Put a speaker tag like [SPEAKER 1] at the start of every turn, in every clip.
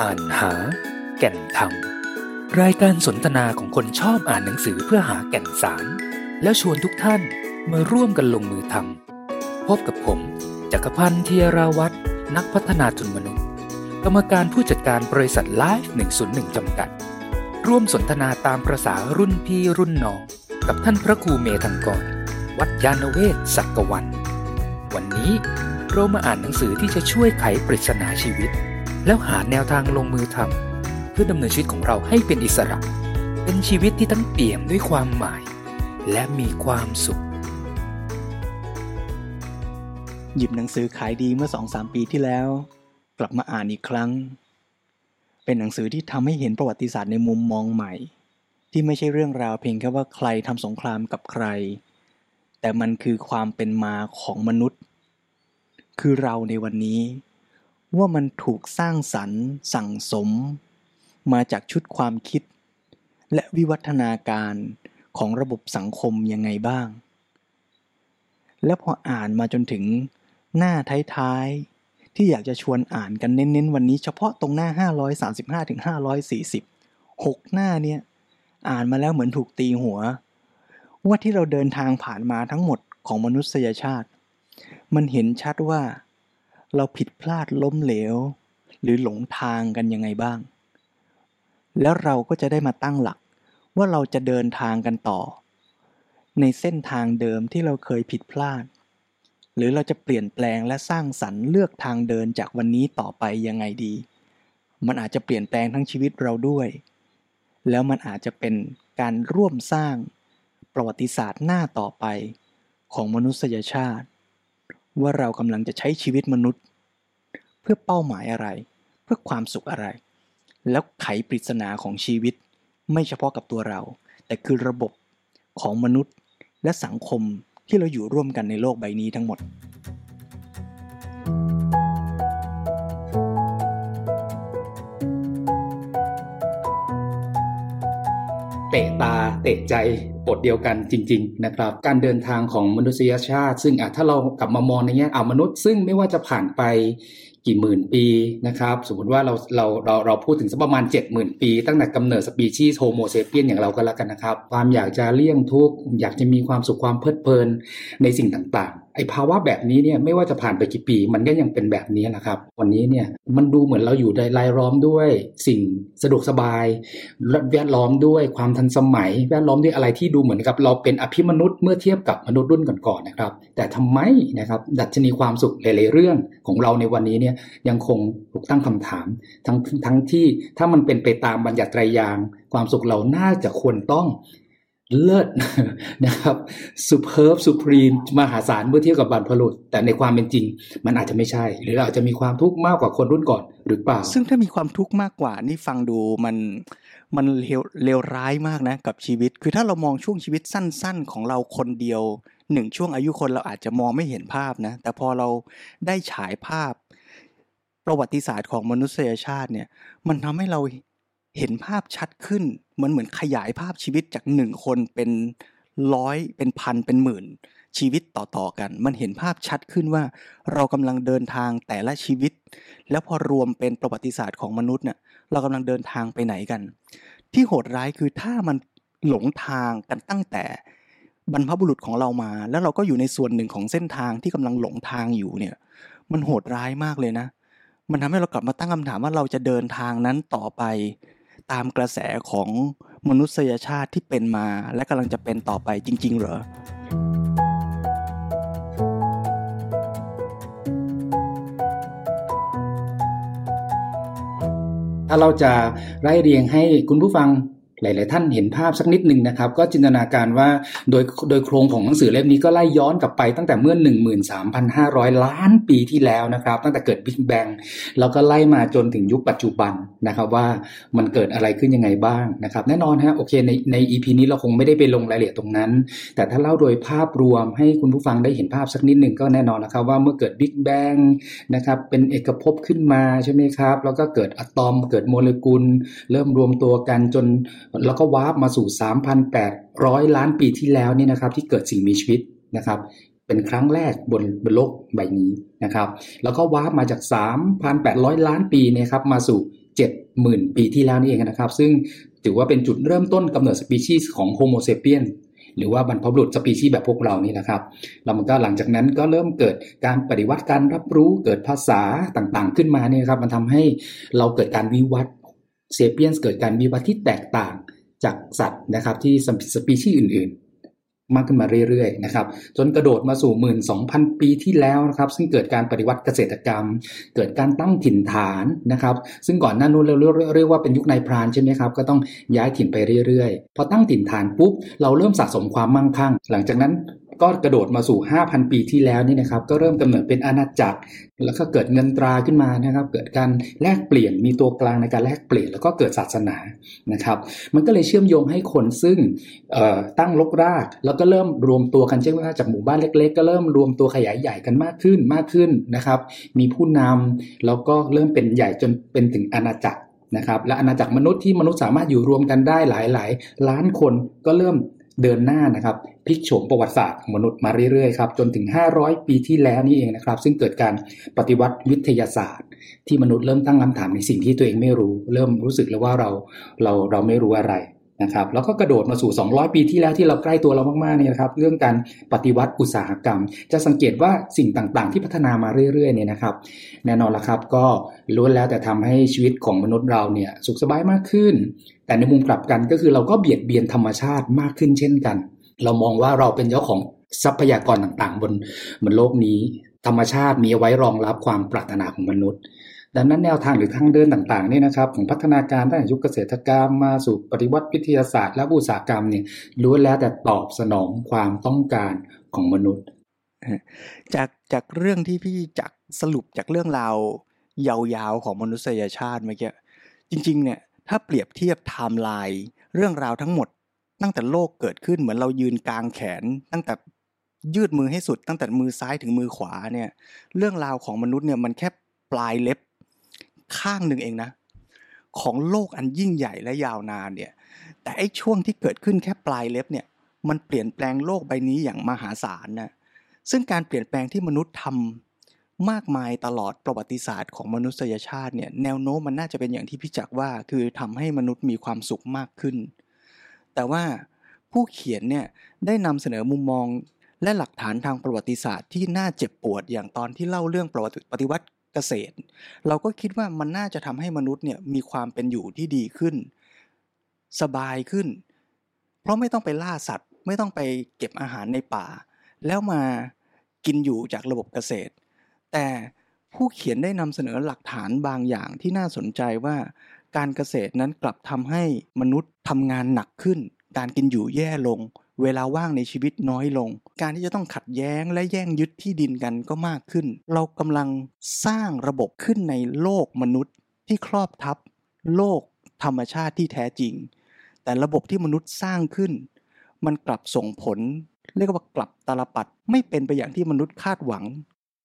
[SPEAKER 1] อ่านหา แก่นธรรม รายการสนทนาของคนชอบอ่านหนังสือเพื่อหาแก่นสาร แล้วชวนทุกท่านมาร่วมกันลงมือทำพบกับผมจักรพันธ์เทียราวัตรนักพัฒนาทุนมนุษย์ กรรมการผู้จัดการบริษัท Life 101 จำกัด ร่วมสนทนาตามประสารุ่นพี่รุ่นน้อง กับท่านพระครูเมธังกร วัดยานเวศสักกวัน วันนี้เรามาอ่านหนังสือที่จะช่วยไขปริศนาชีวิต แล้วหาแนวทางลงมือทำเพื่อดำเนินชีวิตของเราให้เป็นอิสระ เป็นชีวิตที่ทั้งเปี่ยมด้วยความหมาย และมีความสุข
[SPEAKER 2] หยิบหนังสือขายดีเมื่อสองสามปีที่แล้ว กลับมาอ่านอีกครั้ง เป็นหนังสือที่ทำให้เห็นประวัติศาสตร์ในมุมมองใหม่ ที่ไม่ใช่เรื่องราวเพียงแค่ว่าใครทำสงครามกับใคร แต่มันคือความเป็นมาของมนุษย์ คือเราในวันนี้ ว่ามันถูกสร้างสรรค์สั่งสม มาจากชุดความคิด และวิวัฒนาการของระบบสังคมยังไงบ้าง แล้วพออ่านมาจนถึงหน้าท้ายๆ ที่อยากจะชวนอ่านกันเน้นๆ วันนี้เฉพาะตรงหน้า 535ถึง540 6 หน้าเนี่ย อ่านมาแล้วเหมือนถูกตีหัว ว่าที่เราเดินทางผ่านมาทั้งหมดของมนุษยชาติ มันเห็นชัดว่า เราผิดพลาดล้มเหลว หรือหลงทางกันยังไงบ้าง แล้วเราก็จะได้มาตั้งหลักว่าเราจะเดินทางกันต่อ ในเส้นทางเดิมที่เราเคยผิดพลาด หรือเราจะเปลี่ยนแปลงและสร้างสรรค์เลือกทางเดินจากวันนี้ต่อไปยังไงดี มันอาจจะเปลี่ยนแปลงทั้งชีวิตเราด้วย แล้วมันอาจจะเป็นการร่วมสร้างประวัติศาสตร์หน้าต่อไปของมนุษยชาติ ว่าเรากำลังจะใช้ชีวิตมนุษย์ เพื่อเป้าหมายอะไร เพื่อความสุขอะไร แล้วไขปริศนาของชีวิต ไม่เฉพาะกับตัวเรา แต่คือระบบของมนุษย์และสังคมที่เราอยู่ร่วมกันในโลกใบนี้ทั้งหมด
[SPEAKER 3] เตะตาเตะใจ บทเดียวกันจริง ๆ นะครับ การเดินทางของมนุษยชาติ ซึ่งถ้าเรากลับมามองในแง่เอามนุษย์ ซึ่งไม่ว่าจะผ่านไปกี่หมื่นปีนะครับ สมมติว่าเราเราเราเราพูดถึงสักประมาณ 70,000 ปี ตั้งแต่กำเนิดสปีชีส์โฮโมเซเปียนอย่างเราก็แล้วกันนะครับ ความอยากจะเลี่ยงทุกข์อยากจะมีความสุขความเพลิดเพลินในสิ่งต่าง ไอ้ภาวะแบบนี้เนี่ยไม่ว่าจะผ่านไปกี่ปี มันก็ยังเป็นแบบนี้แหละครับ วันนี้เนี่ยมันดูเหมือนเราอยู่ในรายล้อมด้วยสิ่งสะดวกสบายแวดล้อมด้วยความทันสมัย แวดล้อมด้วยอะไรที่ดูเหมือนกับ เราเป็นอภิมนุษย์เมื่อเทียบกับมนุษย์รุ่นก่อนๆนะครับ แต่ทำไมนะครับดัชนีความสุขหลายๆเรื่องของเราในวันนี้เนี่ยยังคงถูกตั้งคำถามทั้งทั้งที่ถ้ามันเป็นไปตามบัญญัติไตรยางความสุขเราน่าจะควรต้อง เลิศนะครับ superb supreme มหาศาลเมื่อเทียบกับบรรพบุรุษแต่ในความเป็นจริง มันอาจจะไม่ใช่ หรือเราอาจจะมีความทุกข์มากกว่าคนรุ่นก่อนหรือเปล่า
[SPEAKER 2] ซึ่งถ้ามีความทุกข์มากกว่านี่ฟังดูมันมันเลวเลวร้ายมากนะกับชีวิต คือถ้าเรามองช่วงชีวิตสั้น ๆ ของเราคนเดียวหนึ่งช่วงอายุคนเราอาจจะมองไม่เห็นภาพนะ แต่พอเราได้ฉายภาพ ประวัติศาสตร์ของมนุษยชาติเนี่ย มันทำให้เราเห็นภาพชัดขึ้น เหมือนเหมือนขยายภาพชีวิตจากหนึ่งคนเป็นร้อยเป็นพันเป็นหมื่น ชีวิตต่อๆกัน มันเห็นภาพชัดขึ้นว่า เรากำลังเดินทางแต่ละชีวิต แล้วพอรวมเป็นประวัติศาสตร์ของมนุษย์เนี่ยเรากำลังเดินทางไปไหนกัน ที่โหดร้ายคือถ้ามันหลงทางกันตั้งแต่บรรพบุรุษของเรามา แล้วเราก็อยู่ในส่วนหนึ่งของเส้นทางที่กำลังหลงทางอยู่เนี่ย มันโหดร้ายมากเลยนะ มันทำให้เรากลับมาตั้งคำถามว่าเราจะเดินทางนั้นต่อไป ตามกระแสของมนุษยชาติที่เป็นมาและกำลังจะเป็นต่อไปจริง ๆ เหรอ
[SPEAKER 3] ถ้าเราจะไล่เรียงให้คุณผู้ฟัง หลาย ๆ ท่านเห็นภาพสักนิดหนึ่งนะครับ ก็จินตนาการว่าโดยโดยโครงของหนังสือเล่มนี้ก็ไล่ย้อนกลับไปตั้งแต่เมื่อ 13,500 ล้านปีที่แล้วนะครับ ตั้งแต่เกิดบิ๊กแบงแล้วก็ไล่มาจนถึงยุคปัจจุบันนะครับ ว่ามันเกิดอะไรขึ้นยังไงบ้างนะครับ แน่นอนฮะโอเคในใน EP นี้เราคงไม่ได้ไปลงรายละเอียดตรงนั้น แต่ถ้าเล่าโดยภาพรวมให้คุณผู้ฟังได้เห็นภาพสักนิดหนึ่งก็แน่นอนนะครับ ว่าเมื่อเกิดบิ๊กแบงนะครับเป็นเอกภพขึ้นมาใช่ไหมครับ แล้วก็เกิดอะตอมเกิดโมเลกุล เริ่มรวมตัวกันจนแล้วก็วาร์ปมาสู่ 3,800 ล้านปีที่แล้วนี่นะครับ ที่เกิดสิ่งมีชีวิตนะครับ เป็นครั้งแรกบนบนโลกใบนี้นะครับ แล้วก็ warp มาจาก 3,800 ล้านปีเนี่ยครับมาสู่ 70,000 ปีที่แล้วนี่เองนะครับ ซึ่งถือว่าเป็นจุดเริ่มต้นกำเนิดสปีชีส์ของ Homo sapiens หรือว่าบรรพบุรุษสปีชีส์แบบพวกเรานี่นะครับแล้วมันก็หลังจากนั้นก็เริ่มเกิดการปฏิวัติการรับรู้เกิดภาษาต่างๆ ขึ้นมาเนี่ยครับ มันทำให้เราเกิดการวิวัฒน์ sapiens เกิดการวิวัฒน์ที่แตกต่างจากสัตว์นะครับที่สปีชีส์อื่นๆ มากขึ้นมาเรื่อยๆนะครับจนกระโดดมาสู่12,000ปีที่แล้วนะครับซึ่งเกิดการปฏิวัติเกษตรกรรม เกิดการตั้งถิ่นฐานนะครับ ซึ่งก่อนหน้านู้นเราเรียกว่าเป็นยุคนายพรานใช่ไหมครับก็ต้องย้ายถิ่นไปเรื่อยๆ พอตั้งถิ่นฐานปุ๊บเราเริ่มสะสมความมั่งคั่ง หลังจากนั้น ก็กระโดดมาสู่ 5,000 ปีที่แล้วนี่นะครับ ก็เริ่มกำเนิดเป็นอาณาจักร แล้วก็เกิดเงินตราขึ้นมานะครับ เกิดการแลกเปลี่ยนมีตัวกลางในการแลกเปลี่ยน แล้วก็เกิดศาสนานะครับ มันก็เลยเชื่อมโยงให้คนซึ่งตั้งลกราก แล้วก็เริ่มรวมตัวกันเช่นว่าจากหมู่บ้านเล็ก ๆ ก็เริ่มรวมตัวขยายใหญ่กันมากขึ้นมากขึ้นนะครับ มีผู้นำแล้วก็เริ่มเป็นใหญ่จนเป็นถึงอาณาจักรนะครับและอาณาจักรมนุษย์ที่มนุษย์สามารถอยู่รวมกันได้หลายๆล้านคนก็เริ่มเดินหน้านะครับ ลิกโฉมประวัติศาสตร์ของมนุษย์มาเรื่อยๆครับจนถึง 500 ปีที่แล้วนี่เองนะครับ ซึ่งเกิดการปฏิวัติวิทยาศาสตร์ ที่มนุษย์เริ่มตั้งคำถามในสิ่งที่ตัวเองไม่รู้ เริ่มรู้สึกแล้วว่าเราเราเราไม่รู้อะไรนะครับแล้วก็กระโดดมาสู่ 200 ปีที่แล้วที่เราใกล้ตัวเรามากๆเนี่ยครับเรื่องการปฏิวัติอุตสาหกรรม จะสังเกตว่าสิ่งต่างๆ ที่พัฒนามาเรื่อยๆเนี่ยนะครับ แน่นอนละครับก็ล้วนแล้วแต่ทำให้ชีวิตของมนุษย์เราเนี่ยสุขสบายมากขึ้น แต่ในมุมกลับกันก็คือเราก็เบียดเบียนธรรมชาติมากขึ้นเช่นกัน เรามองว่าเราเป็นเจ้าของทรัพยากรต่างๆ บนบนโลกนี้ ธรรมชาติมีไว้รองรับความปรารถนาของมนุษย์ ดังนั้นแนวทางหรือทางเดินต่างๆนี่นะครับ ของพัฒนาการตั้งแต่ยุคเกษตรกรรมมาสู่ปฏิวัติวิทยาศาสตร์ และอุตสาหกรรมเนี่ยล้วนแล้วแต่ตอบสนองความต้องการของมนุษย์
[SPEAKER 2] จากจากเรื่องที่พี่จักสรุปจากเรื่องราวยาวๆของมนุษยชาติเมื่อกี้จริงๆเนี่ยถ้าเปรียบเทียบไทม์ไลน์เรื่องราวทั้งหมด ตั้งแต่โลกเกิดขึ้นเหมือนเรายืนกลางแขน ตั้งแต่ยืดมือให้สุดตั้งแต่มือซ้ายถึงมือขวาเนี่ย เรื่องราวของมนุษย์เนี่ยมันแค่ปลายเล็บข้างหนึ่งเองนะ ของโลกอันยิ่งใหญ่และยาวนานเนี่ย แต่ไอ้ช่วงที่เกิดขึ้นแค่ปลายเล็บเนี่ย มันเปลี่ยนแปลงโลกใบนี้อย่างมหาศาลนะซึ่งการเปลี่ยนแปลงที่มนุษย์ทำมากมายตลอดประวัติศาสตร์ของมนุษยชาติเนี่ยแนวโน้มมันน่าจะเป็นอย่างที่พี่จักว่า คือทำให้มนุษย์มีความสุขมากขึ้น แต่ว่าผู้เขียนเนี่ยได้นำเสนอมุมมองและหลักฐานทางประวัติศาสตร์ที่น่าเจ็บปวดอย่างตอนที่เล่าเรื่องประวัติปฏิวัติเกษตร เราก็คิดว่ามันน่าจะทำให้มนุษย์เนี่ยมีความเป็นอยู่ที่ดีขึ้น สบายขึ้น เพราะไม่ต้องไปล่าสัตว์ ไม่ต้องไปเก็บอาหารในป่า แล้วมากินอยู่จากระบบเกษตร แต่ผู้เขียนได้นำเสนอหลักฐานบางอย่างที่น่าสนใจว่า การเกษตรนั้นกลับทำให้มนุษย์ทำงานหนักขึ้น การกินอยู่แย่ลง เวลาว่างในชีวิตน้อยลง การที่จะต้องขัดแย้งและแย่งยึดที่ดินกันก็มากขึ้น เรากำลังสร้างระบบขึ้นในโลกมนุษย์ที่ครอบทับโลกธรรมชาติที่แท้จริง แต่ระบบที่มนุษย์สร้างขึ้น มันกลับส่งผล เรียกว่ากลับตาลปัดไม่เป็นไปอย่างที่มนุษย์คาดหวัง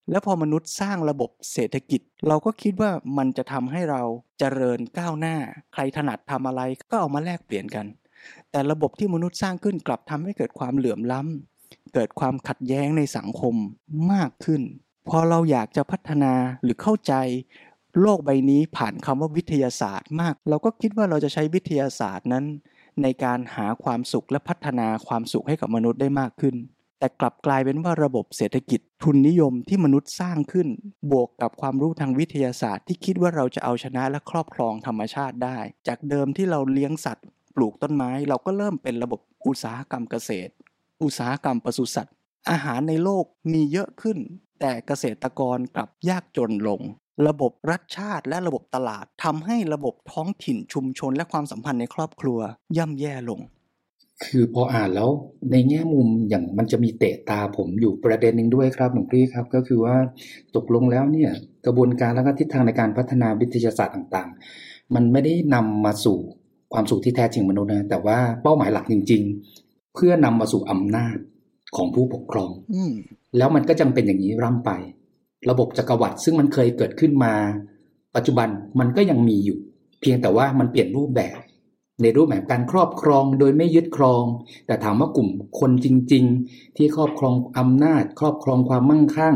[SPEAKER 2] แล้วพอมนุษย์สร้างระบบเศรษฐกิจ เราก็คิดว่ามันจะทำให้เราเจริญก้าวหน้า ใครถนัดทำอะไรก็เอามาแลกเปลี่ยนกัน แต่ระบบที่มนุษย์สร้างขึ้นกลับทำให้เกิดความเหลื่อมล้ำเกิดความขัดแย้งในสังคมมากขึ้น พอเราอยากจะพัฒนาหรือเข้าใจ โลกใบนี้ผ่านคำว่าวิทยาศาสตร์มาก เราก็คิดว่าเราจะใช้วิทยาศาสตร์นั้น ในการหาความสุขและพัฒนาความสุขให้กับมนุษย์ได้มากขึ้น แต่กลับกลายเป็นว่าระบบเศรษฐกิจทุนนิยมที่มนุษย์สร้างขึ้น บวกกับความรู้ทางวิทยาศาสตร์ที่คิดว่าเราจะเอาชนะและครอบครองธรรมชาติได้ จากเดิมที่เราเลี้ยงสัตว์ ปลูกต้นไม้ เราก็เริ่มเป็นระบบอุตสาหกรรมเกษตร อุตสาหกรรมปศุสัตว์ อาหารในโลกมีเยอะขึ้น แต่เกษตรกรกลับยากจนลง ระบบรัฐชาติและระบบตลาดทำให้ระบบท้องถิ่นชุมชนและความสัมพันธ์ในครอบครัวย่ำแย่ลง
[SPEAKER 3] คือพออ่านแล้วในแง่มุมอย่างมันจะมีเตะตาผมอยู่ประเด็นหนึ่งด้วยครับหลวงพี่ครับ ก็คือว่าตกลงแล้วเนี่ยกระบวนการและก็ทิศทางในการพัฒนาวิทยาศาสตร์ต่างๆ มันไม่ได้นำมาสู่ความสุขที่แท้จริงมนุษย์นะแต่ว่าเป้าหมายหลักจริง ๆ เพื่อนำมาสู่อำนาจของผู้ปกครองแล้วมันก็จำเป็นอย่างนี้ร่ำไป ระบบจักรวรรดิซึ่งมันเคยเกิดขึ้นมา ปัจจุบันมันก็ยังมีอยู่ เพียงแต่ว่ามันเปลี่ยนรูปแบบ ในรูปแบบการครอบครองโดยไม่ยึดครอง แต่ถามว่ากลุ่มคนจริง ๆ ที่ครอบครองอำนาจ ครอบครองความมั่งคั่ง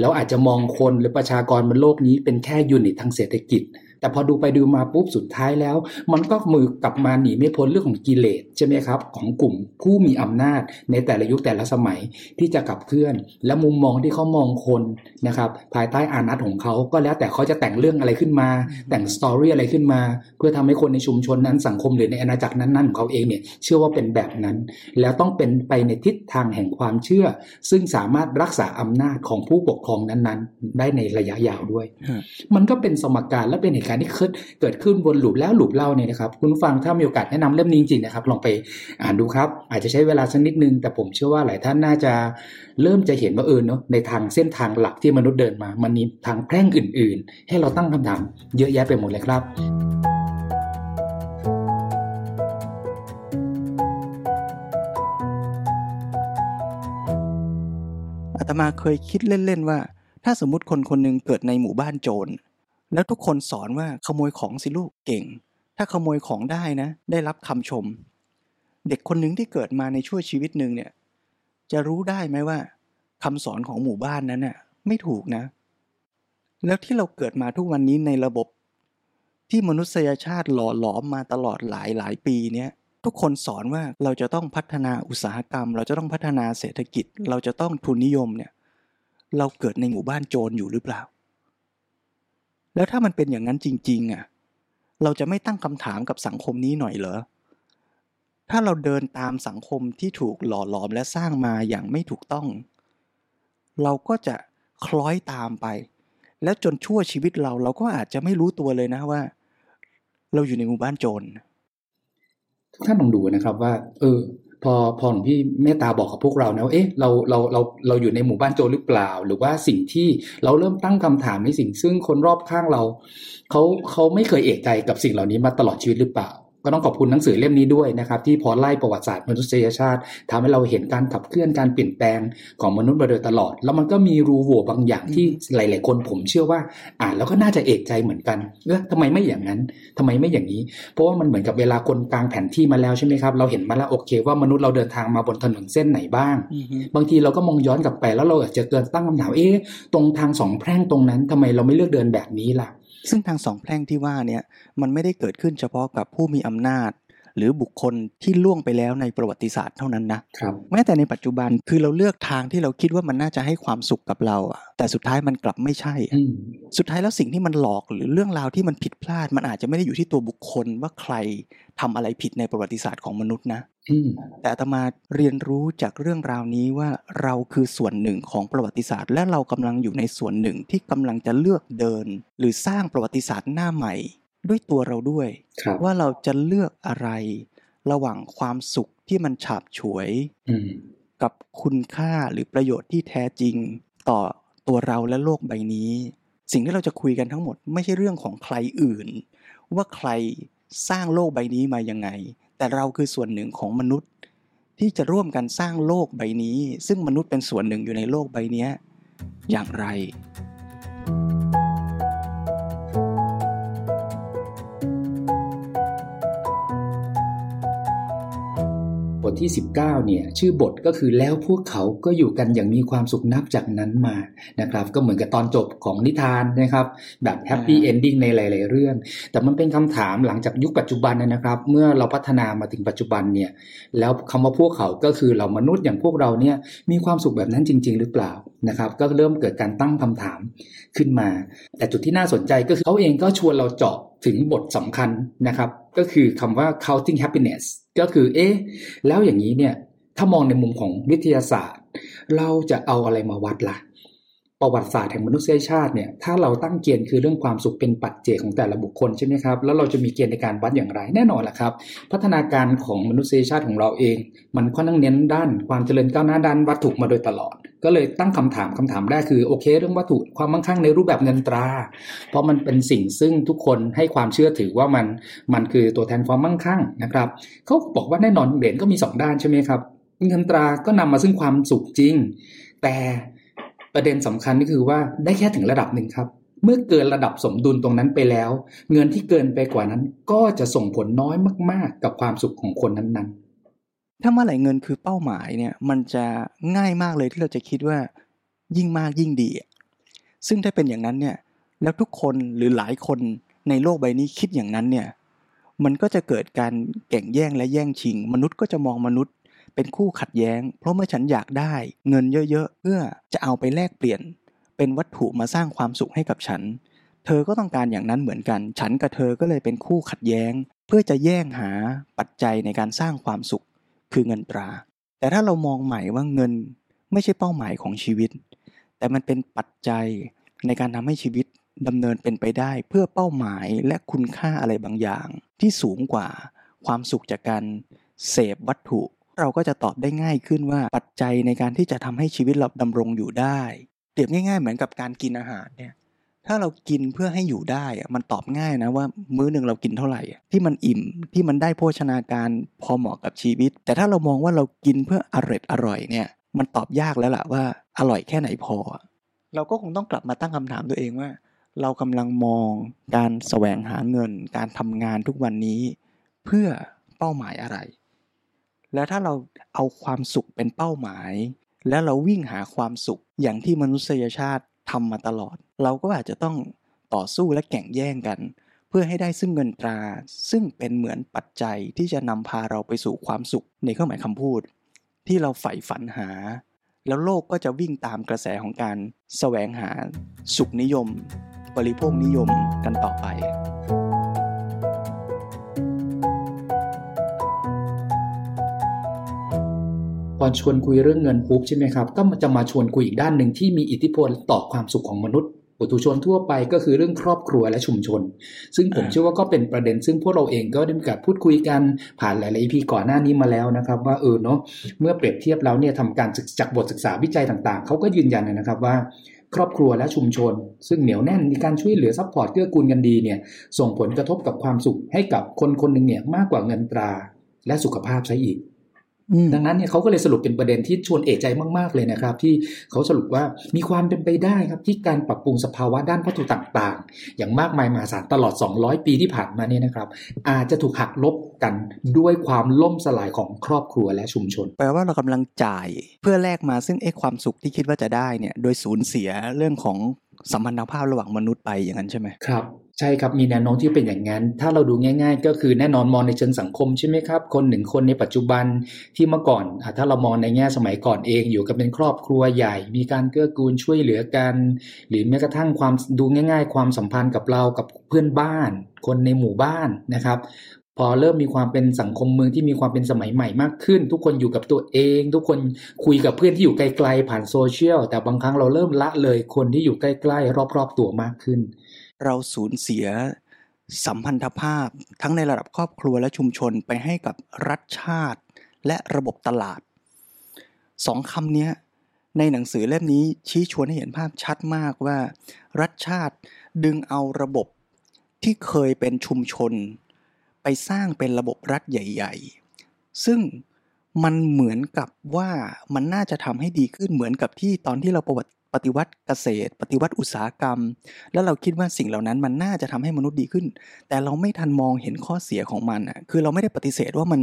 [SPEAKER 3] แล้วอาจจะมองคนหรือประชากรบนโลกนี้เป็นแค่ยูนิตทางเศรษฐกิจ แต่พอดูไปดูมาปุ๊บสุดท้ายแล้ว มันก็มือกลับมาหนีไม่พ้นเรื่องของกิเลสใช่ไหมครับ ของกลุ่มผู้มีอำนาจในแต่ละยุคแต่ละสมัยที่จะขับเคลื่อน และมุมมองที่เขามองคนนะครับภายใต้อานัตของเขาก็แล้วแต่เขาจะแต่งเรื่องอะไรขึ้นมา แต่งสตอรี่อะไรขึ้นมา เพื่อทำให้คนในชุมชนนั้นสังคมหรือในอาณาจักรนั้นๆของเขาเองเนี่ยเชื่อว่าเป็นแบบนั้น แล้วต้องเป็นไปในทิศทางแห่งความเชื่อ ซึ่งสามารถรักษาอำนาจของผู้ปกครองนั้นๆ ได้ในระยะยาวด้วย
[SPEAKER 2] ฮะ
[SPEAKER 3] มันก็เป็นสมการและเป็นเหตุการณ์ที่เกิดขึ้นวนหลูปแล้วหลูปเล่าเนี่ยนะครับคุณผู้ฟังถ้ามีโอกาสแนะนำเล่มนี้จริงๆนะครับลองไปอ่านดูครับ อาจจะใช้เวลาสักนิดนึง แต่ผมเชื่อว่าหลายท่านน่าจะเริ่มจะเห็นว่าเออเนาะในทางเส้นทางหลักที่มนุษย์เดินมา มันมีทางแพร่งอื่น ๆ ให้เราตั้งคำถามเยอะแยะไปหมดเลยครับ
[SPEAKER 2] อาตมาเคยคิดเล่นๆว่า ถ้าสมมติคนคนหนึ่งเกิดในหมู่บ้านโจร แล้วทุกคนสอนว่าขโมยของสิลูกเก่ง ถ้าขโมยของได้นะ ได้รับคำชม เด็กคนหนึ่งที่เกิดมาในช่วงชีวิตหนึ่งเนี่ย จะรู้ได้ไหมว่าคำสอนของหมู่บ้านนั้นน่ะไม่ถูกนะ แล้วที่เราเกิดมาทุกวันนี้ในระบบที่มนุษยชาติหล่อหลอมมาตลอดหลายหลายปีเนี่ยทุกคนสอนว่าเราจะต้องพัฒนาอุตสาหกรรม เราจะต้องพัฒนาเศรษฐกิจ เราจะต้องทุนนิยมเนี่ย เราเกิดในหมู่บ้านโจรอยู่หรือเปล่า แล้วถ้ามันเป็นอย่างนั้นจริง ๆอะเราจะไม่ตั้งคำถามกับสังคมนี้หน่อยเหรอ ถ้าเราเดินตามสังคมที่ถูกหล่อหลอมและสร้างมาอย่างไม่ถูกต้อง เราก็จะคล้อยตามไป แล้วจนชั่วชีวิตเราเราก็อาจจะไม่รู้ตัวเลยนะว่า เราอยู่ในหมู่บ้านโจร
[SPEAKER 3] ทุกท่านลองดูนะครับว่า เออ พอพอหลวงพี่เมตตาบอกกับพวกเรานะว่าเอ๊ะเราเราเราเราอยู่ในหมู่บ้านโจรหรือเปล่า หรือว่าสิ่งที่เราเริ่มตั้งคำถามในสิ่งซึ่งคนรอบข้างเราเขาเขาไม่เคยเอกใจกับสิ่งเหล่านี้มาตลอดชีวิตหรือเปล่า ก็ต้องขอบคุณหนังสือเล่มนี้ด้วยนะครับที่พอไล่ประวัติศาสตร์มนุษยชาติทำให้เราเห็นการขับเคลื่อนการเปลี่ยนแปลงของมนุษย์มาโดยตลอด แล้วมันก็มีรูโหว่บางอย่างที่หลาย ๆ คนผมเชื่อว่าอ่านแล้วก็น่าจะเอกใจเหมือนกันเออทำไมไม่อย่างนั้นทำไมไม่อย่างนี้ เพราะว่ามันเหมือนกับเวลาคนกลางแผนที่มาแล้วใช่ไหมครับเราเห็นมาแล้วโอเค ว่ามนุษย์เราเดินทางมาบนถนนเส้นไหนบ้าง บางทีเราก็มองย้อนกลับไปแล้วเราอาจจะเกิดตั้งคำถามเอ๊ะตรงทางสองแพร่งตรงนั้นทำไมเราไม่เลือกเดินแบบนี้ล่ะ
[SPEAKER 2] ซึ่งทางสองแพร่งที่ว่าเนี่ยมันไม่ได้เกิดขึ้นเฉพาะกับผู้มีอำนาจ หรือบุคคลที่ล่วงไปแล้วในประวัติศาสตร์เท่านั้นนะ
[SPEAKER 3] ครับ
[SPEAKER 2] แม้แต่ในปัจจุบันคือเราเลือกทางที่เราคิดว่ามันน่าจะให้ความสุขกับเราอะแต่สุดท้ายมันกลับไม่ใช่อะ
[SPEAKER 3] อืม
[SPEAKER 2] สุดท้ายแล้วสิ่งที่มันหลอกหรือเรื่องราวที่มันผิดพลาด มันอาจจะไม่ได้อยู่ที่ตัวบุคคลว่าใครทำอะไรผิดในประวัติศาสตร์ของมนุษย์นะ
[SPEAKER 3] อืม
[SPEAKER 2] แต่อาตมาเรียนรู้จากเรื่องราวนี้ว่าเราคือส่วนหนึ่งของประวัติศาสตร์ และเรากำลังอยู่ในส่วนหนึ่งที่กำลังจะเลือกเดิน หรือสร้างประวัติศาสตร์หน้าใหม่ ด้วยตัวเราด้วย
[SPEAKER 3] ครับ
[SPEAKER 2] ว่าเราจะเลือกอะไร ระหว่างความสุขที่มันฉาบฉวย
[SPEAKER 3] อืม
[SPEAKER 2] กับคุณค่าหรือประโยชน์ที่แท้จริง ต่อตัวเราและโลกใบนี้ สิ่งที่เราจะคุยกันทั้งหมด ไม่ใช่เรื่องของใครอื่น ว่าใครสร้างโลกใบนี้มายังไง แต่เราคือส่วนหนึ่งของมนุษย์ ที่จะร่วมกันสร้างโลกใบนี้ ซึ่งมนุษย์เป็นส่วนหนึ่งอยู่ในโลกใบเนี้ยอย่างไร
[SPEAKER 3] บ ทที่ 19เนี่ยชื่อบทก็คือแล้วพวกเขาก็อยู่กันอย่างมีความสุขนับจากนั้นมานะครับ ก็เหมือนกับตอนจบของนิทานนะครับ แบบ happy ending ในหลาย ๆ เรื่อง แต่มันเป็นคำถามหลังจากยุคปัจจุบันนะครับ เมื่อเราพัฒนามาถึงปัจจุบันเนี่ยแล้วคำว่าพวกเขาก็คือเรามนุษย์อย่างพวกเราเนี่ยมีความสุขแบบนั้นจริง ๆ หรือเปล่านะครับ ก็เริ่มเกิดการตั้งคำถามขึ้นมา แต่จุดที่น่าสนใจก็คือเขาเองก็ชวนเราเจาะถึงบทสำคัญนะครับ ก็คือคำว่า counting happiness ก็คือเอ๊ะแล้วอย่างนี้เนี่ยถ้ามองในมุมของวิทยาศาสตร์ เราจะเอาอะไรมาวัดล่ะ ประวัติศาสตร์แห่งมนุษยชาติเนี่ยถ้าเราตั้งเกณฑ์คือเรื่องความสุขเป็นปัจเจกของแต่ละบุคคลใช่ไหมครับแล้วเราจะมีเกณฑ์ในการวัดอย่างไรแน่นอนแหละครับ พัฒนาการของมนุษยชาติของเราเอง มันค่อนข้างเน้นด้าน ความเจริญก้าวหน้าด้านวัตถุมาโดยตลอด ก็เลยตั้งคำถามคำถามแรกคือโอเค เรื่องวัตถุความมั่งคั่งในรูปแบบเงินตรา เพราะมันเป็นสิ่งซึ่งทุกคนให้ความเชื่อถือว่ามันมันคือตัวแทนความมั่งคั่งนะครับเขาบอกว่าแน่นอนเหรียญก็มีสองด้านใช่ไหมครับเงินตราก็นำมาซึ่งความสุขจริง แต่ ประเด็นสำคัญก็คือว่าได้แค่ถึงระดับหนึ่งครับ เมื่อเกินระดับสมดุลตรงนั้นไปแล้ว เงินที่เกินไปกว่านั้น ก็จะส่งผลน้อยมาก ๆ กับความสุขของคนนั้นๆ
[SPEAKER 2] ถ้าเมื่อไหร่เงินคือเป้าหมายเนี่ยมันจะง่ายมากเลยที่เราจะคิดว่ายิ่งมากยิ่งดี ซึ่งถ้าเป็นอย่างนั้นเนี่ยแล้วทุกคนหรือหลายคนในโลกใบนี้คิดอย่างนั้นเนี่ยมันก็จะเกิดการแข่งแย่งและแย่งชิง มนุษย์ก็จะมองมนุษย์ เป็นคู่ขัดแย้ง เพราะเมื่อฉันอยากได้เงินเยอะๆ เพื่อจะเอาไปแลกเปลี่ยน เป็นวัตถุมาสร้างความสุขให้กับฉัน เธอก็ต้องการอย่างนั้นเหมือนกัน ฉันกับเธอก็เลยเป็นคู่ขัดแย้ง เพื่อจะแย่งหาปัจจัยในการสร้างความสุข คือเงินตรา แต่ถ้าเรามองใหม่ว่าเงินไม่ใช่เป้าหมายของชีวิต แต่มันเป็นปัจจัยในการทำให้ชีวิตดำเนินเป็นไปได้เพื่อเป้าหมายและคุณค่าอะไรบางอย่าง ที่สูงกว่าความสุขจากการเสพวัตถุ เราก็จะตอบได้ง่ายขึ้นว่าปัจจัยในการที่จะทำให้ชีวิตเราดำรงอยู่ได้ เปรียบง่าย ๆ เหมือนกับการกินอาหารเนี่ยถ้าเรากินเพื่อให้อยู่ได้มันตอบง่ายนะว่ามื้อหนึ่งเรากินเท่าไหร่ที่มันอิ่มที่มันได้โภชนาการพอเหมาะกับชีวิต แต่ถ้าเรามองว่าเรากินเพื่ออร่อยอร่อยเนี่ยมันตอบยากแล้วล่ะว่าอร่อยแค่ไหนพอ เราก็คงต้องกลับมาตั้งคำถามตัวเองว่า เรากำลังมองการแสวงหาเงิน การทำงานทุกวันนี้ เพื่อเป้าหมายอะไร และถ้าเราเอาความสุขเป็นเป้าหมาย แล้วเราวิ่งหาความสุขอย่างที่มนุษยชาติทำมาตลอด เราก็อาจจะต้องต่อสู้และแข่งแย่งกัน เพื่อให้ได้ซึ่งเงินตรา ซึ่งเป็นเหมือนปัจจัยที่จะนำพาเราไปสู่ความสุขในเครื่องหมายคำพูด ที่เราใฝ่ฝันหา แล้วโลกก็จะวิ่งตามกระแสของการแสวงหาสุขนิยม บริโภคนิยมกันต่อไป
[SPEAKER 3] พอชวนคุยเรื่องเงินปุ๊บใช่ไหมครับ ก็จะมาชวนคุยอีกด้านหนึ่งที่มีอิทธิพลต่อความสุขของมนุษย์ปุถุชนทั่วไปก็คือเรื่องครอบครัวและชุมชน ซึ่งผมเชื่อว่าก็เป็นประเด็น ซึ่งพวกเราเองก็ได้มีการพูดคุยกันผ่านหลายๆ EP ก่อนหน้านี้มาแล้วนะครับ ว่าเออเนาะเมื่อเปรียบเทียบแล้วเนี่ยทำการจากบทศึกษาวิจัยต่างๆ เขาก็ยืนยันนะครับว่า ครอบครัวและชุมชน ซึ่งเหนียวแน่นมีการช่วยเหลือ support เกื้อกูลกันดีเนี่ยส่งผลกระทบกับความสุขให้กับคนคนหนึ่งเนี่ยมากกว่าเงินตราและสุขภาพซะอีก ดังนั้นเนี่ยเขาก็เลยสรุปเป็นประเด็นที่ชวนเอกใจมากๆเลยนะครับ ที่เขาสรุปว่ามีความเป็นไปได้ครับที่การปรับปรุงสภาวะด้านวัตถุต่างๆ อย่างมากมายมหาศาลตลอด 200 ปีที่ผ่านมาเนี่ยนะครับ อาจจะถูกหักลบกันด้วยความล่มสลายของครอบครัวและชุมชน
[SPEAKER 2] แปลว่าเรากำลังจ่ายเพื่อแลกมาซึ่งเอ้ความสุขที่คิดว่าจะได้เนี่ยโดยสูญเสียเรื่องของสัมพันธภาพระหว่างมนุษย์ไปอย่างนั้นใช่ไหม
[SPEAKER 3] ครับ ใช่ครับมีแนวโน้มที่เป็นอย่างนั้น ถ้าเราดูง่าย ๆ ก็คือแน่นอนมองในเชิงสังคมใช่ไหมครับ คนหนึ่งคนในปัจจุบันที่เมื่อก่อน ถ้าเรามองในแง่สมัยก่อนเอง อยู่กันเป็นครอบครัวใหญ่ มีการเกื้อกูลช่วยเหลือกัน หรือแม้กระทั่งความดูง่าย ๆ ความสัมพันธ์กับเรากับเพื่อนบ้าน คนในหมู่บ้านนะครับพอเริ่มมีความเป็นสังคมเมืองที่มีความเป็นสมัยใหม่มากขึ้น ทุกคนอยู่กับตัวเอง ทุกคนคุยกับเพื่อนที่อยู่ไกลๆผ่านโซเชียลแต่บางครั้งเราเริ่มละเลยคนที่อยู่ใกล้ ๆ รอบ ๆ ตัวมากขึ้น
[SPEAKER 2] เราสูญเสียสัมพันธภาพ ทั้งในระดับครอบครัวและชุมชนไปให้กับรัฐชาติ และระบบตลาดสองคำนี้ในหนังสือเล่มนี้ชี้ชวนให้เห็นภาพชัดมากว่า รัฐชาติดึงเอาระบบที่เคยเป็นชุมชน ไปสร้างเป็นระบบรัฐใหญ่ ๆ ซึ่งมันเหมือนกับว่ามันน่าจะทำให้ดีขึ้นเหมือนกับที่ตอนที่เราประวัติ ปฏิวัติเกษตร ปฏิวัติอุตสาหกรรม แล้วเราคิดว่าสิ่งเหล่านั้นมันน่าจะทำให้มนุษย์ดีขึ้น แต่เราไม่ทันมองเห็นข้อเสียของมันอะคือเราไม่ได้ปฏิเสธว่ามัน